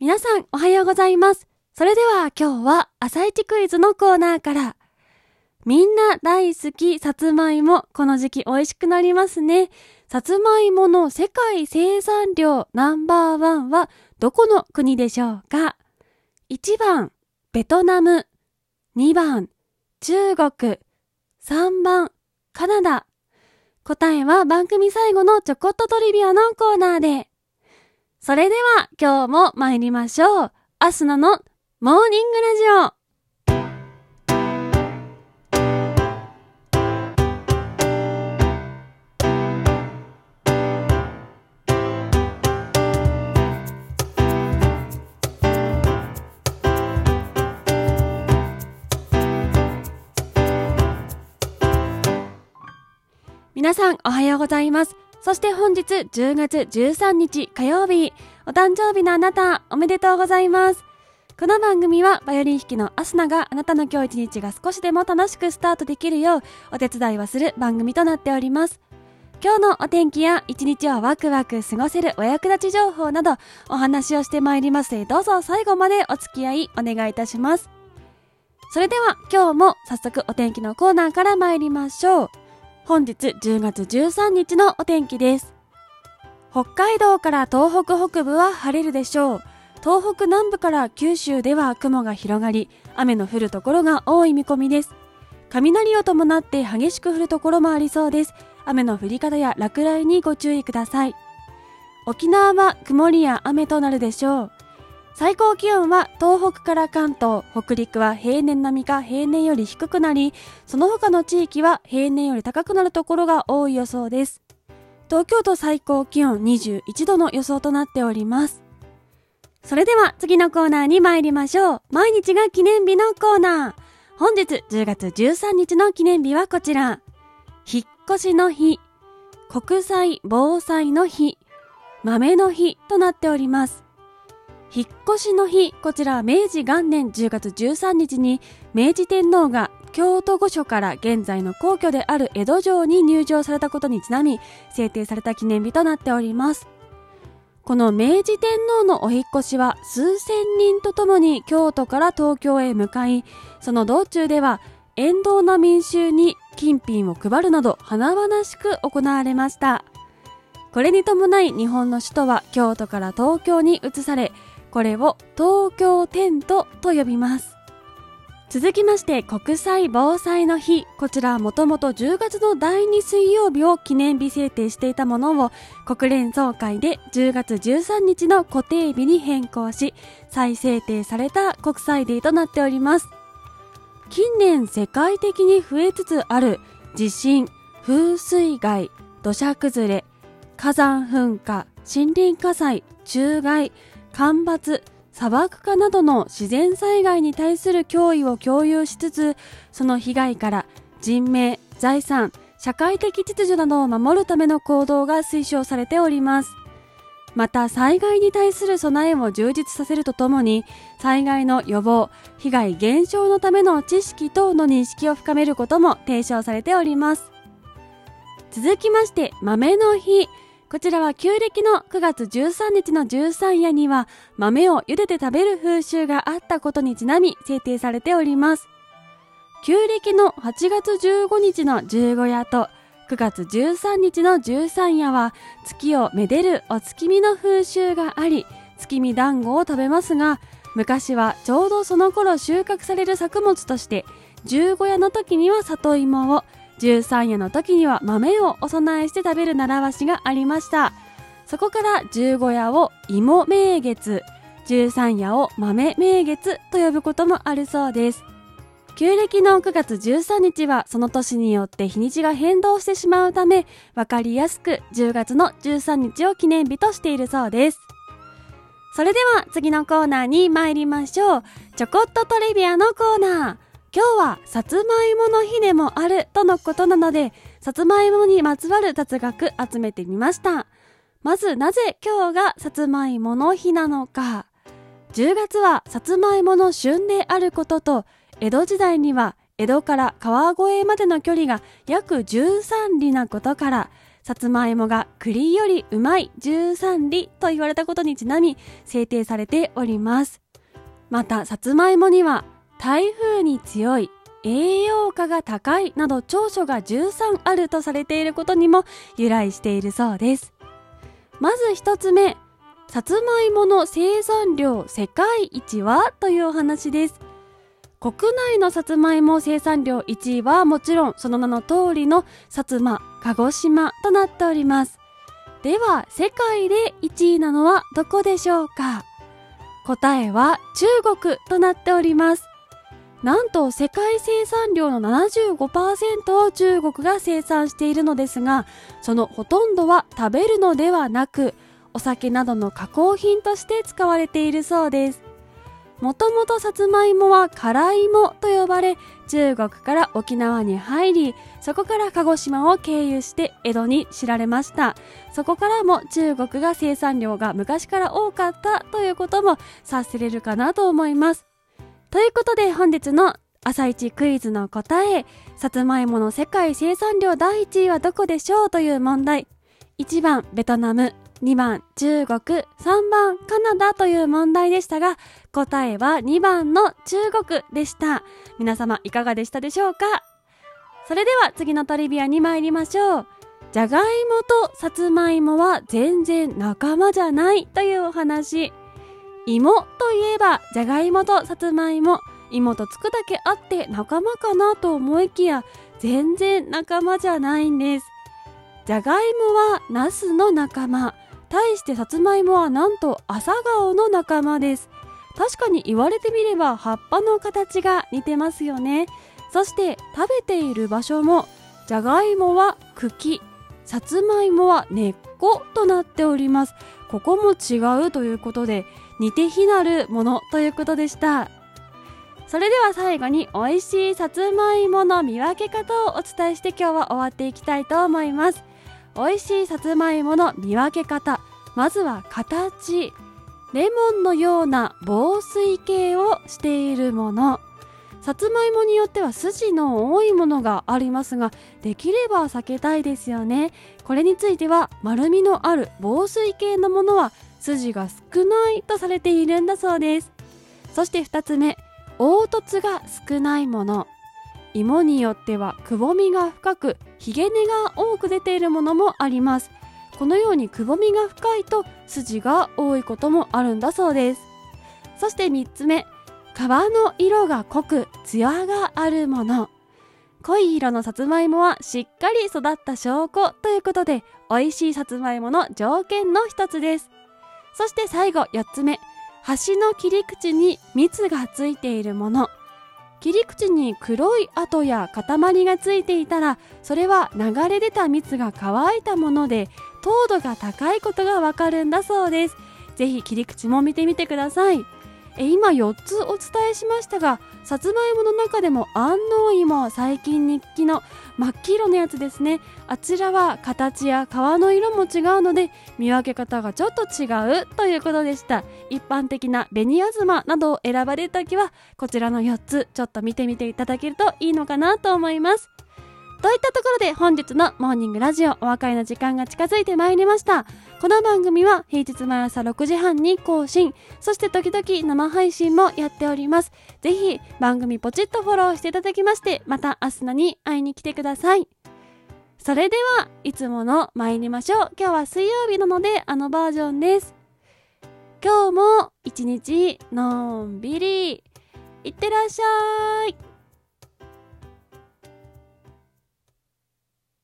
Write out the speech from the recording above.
皆さんおはようございます。それでは今日は朝一クイズのコーナーから。みんな大好きさつまいも、この時期美味しくなりますね。さつまいもの世界生産量ナンバーワンはどこの国でしょうか ?1 番、ベトナム。2番、中国。3番、カナダ。答えは番組最後のちょこっとトリビアのコーナーで。それでは今日も参りましょう。アスナのモーニングラジオ。皆さんおはようございます。そして本日10月13日火曜日、お誕生日のあなたおめでとうございます。この番組はバイオリン弾きのアスナがあなたの今日一日が少しでも楽しくスタートできるようお手伝いをする番組となっております。今日のお天気や一日をワクワク過ごせるお役立ち情報などお話をしてまいりますのでどうぞ最後までお付き合いお願いいたします。それでは今日も早速お天気のコーナーから参りましょう。本日10月13日のお天気です。北海道から東北北部は晴れるでしょう。東北南部から九州では雲が広がり、雨の降るところが多い見込みです。雷を伴って激しく降るところもありそうです。雨の降り方や落雷にご注意ください。沖縄は曇りや雨となるでしょう。最高気温は東北から関東、北陸は平年並みか平年より低くなり、その他の地域は平年より高くなるところが多い予想です。東京都最高気温21度の予想となっております。それでは次のコーナーに参りましょう。毎日が記念日のコーナー。本日10月13日の記念日はこちら。引っ越しの日、国際防災の日、豆の日となっております。引っ越しの日、こちら明治元年10月13日に明治天皇が京都御所から現在の皇居である江戸城に入城されたことにちなみ制定された記念日となっております。この明治天皇のお引越しは数千人とともに京都から東京へ向かい、その道中では沿道の民衆に金品を配るなど華々しく行われました。これに伴い日本の首都は京都から東京に移され、これを東京テントと呼びます。続きまして国際防災の日。こちらはもともと10月の第2水曜日を記念日制定していたものを国連総会で10月13日の固定日に変更し再制定された国際デーとなっております。近年世界的に増えつつある地震、風水害、土砂崩れ、火山噴火、森林火災、虫害、干ばつ、砂漠化などの自然災害に対する脅威を共有しつつ、その被害から人命、財産、社会的秩序などを守るための行動が推奨されております。また災害に対する備えを充実させるとともに災害の予防被害減少のための知識等の認識を深めることも提唱されております続きまして豆の日こちらは旧暦の9月13日の13夜には豆を茹でて食べる風習があったことにちなみ制定されております。旧暦の8月15日の十五夜と9月13日の13夜は月をめでるお月見の風習があり月見団子を食べますが昔はちょうどその頃収穫される作物として十五夜の時には里芋を13夜の時には豆をお供えして食べる習わしがありました。そこから15夜を芋名月13夜を豆名月と呼ぶこともあるそうです。旧暦の9月13日はその年によって日にちが変動してしまうため分かりやすく10月の13日を記念日としているそうです。それでは次のコーナーに参りましょう。ちょこっとトリビアのコーナー。今日はさつまいもの日でもあるとのことなのでさつまいもにまつわる雑学集めてみましたまずなぜ今日がさつまいもの日なのか10月はさつまいもの旬であることと江戸時代には江戸から川越までの距離が約13里なことからさつまいもが栗よりうまい13里と言われたことにちなみ制定されております。また、さつまいもには台風に強い栄養価が高いなど長所が13あるとされていることにも由来しているそうです。まず一つ目、さつまいもの生産量世界一はというお話です。国内のさつまいも生産量1位はもちろんその名の通りの薩摩、鹿児島となっております。では、世界で1位なのはどこでしょうか？答えは中国となっております。なんと世界生産量の75%を中国が生産しているのですが、そのほとんどは食べるのではなく、お酒などの加工品として使われているそうです。もともとさつまいもは辛芋と呼ばれ、中国から沖縄に入り、そこから鹿児島を経由して江戸に知られました。そこからも中国が生産量が昔から多かったということも察せれるかなと思います。ということで本日の朝一クイズの答え、さつまいもの世界生産量第1位はどこでしょうという問題。1番ベトナム、2番中国、3番カナダという問題でしたが、答えは2番の中国でした。皆様いかがでしたでしょうか？それでは次のトリビアに参りましょう。じゃがいもとさつまいもは全然仲間じゃないというお話。芋といえばじゃがいもとさつまいも、芋とつくだけあって仲間かなと思いきや、全然仲間じゃないんです。じゃがいもはナスの仲間。対してさつまいもはなんと朝顔の仲間です。確かに言われてみれば葉っぱの形が似てますよね。そして食べている場所もじゃがいもは茎。さつまいもは根っことなっております。ここも違うということで似て非なるものということでした。それでは最後に美味しいさつまいもの見分け方をお伝えして今日は終わっていきたいと思います。美味しいさつまいもの見分け方。まずは形。レモンのような防水系をしているもの。さつまいもによっては筋の多いものがありますができれば避けたいですよね。これについては丸みのある防水系のものは筋が少ないとされているんだそうです。そして2つ目凹凸が少ないもの。芋によってはくぼみが深くひげ根が多く出ているものもあります。このようにくぼみが深いと筋が多いこともあるんだそうです。そして3つ目皮の色が濃く艶があるもの。濃い色のさつまいもはしっかり育った証拠ということで美味しいさつまいもの条件の一つです。そして最後4つ目。端の切り口に蜜がついているもの。切り口に黒い跡や塊がついていたらそれは流れ出た蜜が乾いたもので糖度が高いことがわかるんだそうです。ぜひ切り口も見てみてください。え今4つお伝えしましたがさつまいもの中でも安納芋最近人気の真っ黄色のやつですね。あちらは形や皮の色も違うので見分け方がちょっと違うということでした。一般的な紅あずまなどを選ばれる時はこちらの4つちょっと見てみていただけるといいのかなと思います。といったところで本日のモーニングラジオお別れの時間が近づいてまいりました。この番組は平日毎朝6時半に更新、そして時々生配信もやっております。ぜひ番組ポチッとフォローしていただきまして、また明日のに会いに来てください。それでは、いつもの参りましょう。今日は水曜日なのであのバージョンです。今日も一日のんびり、いってらっしゃい。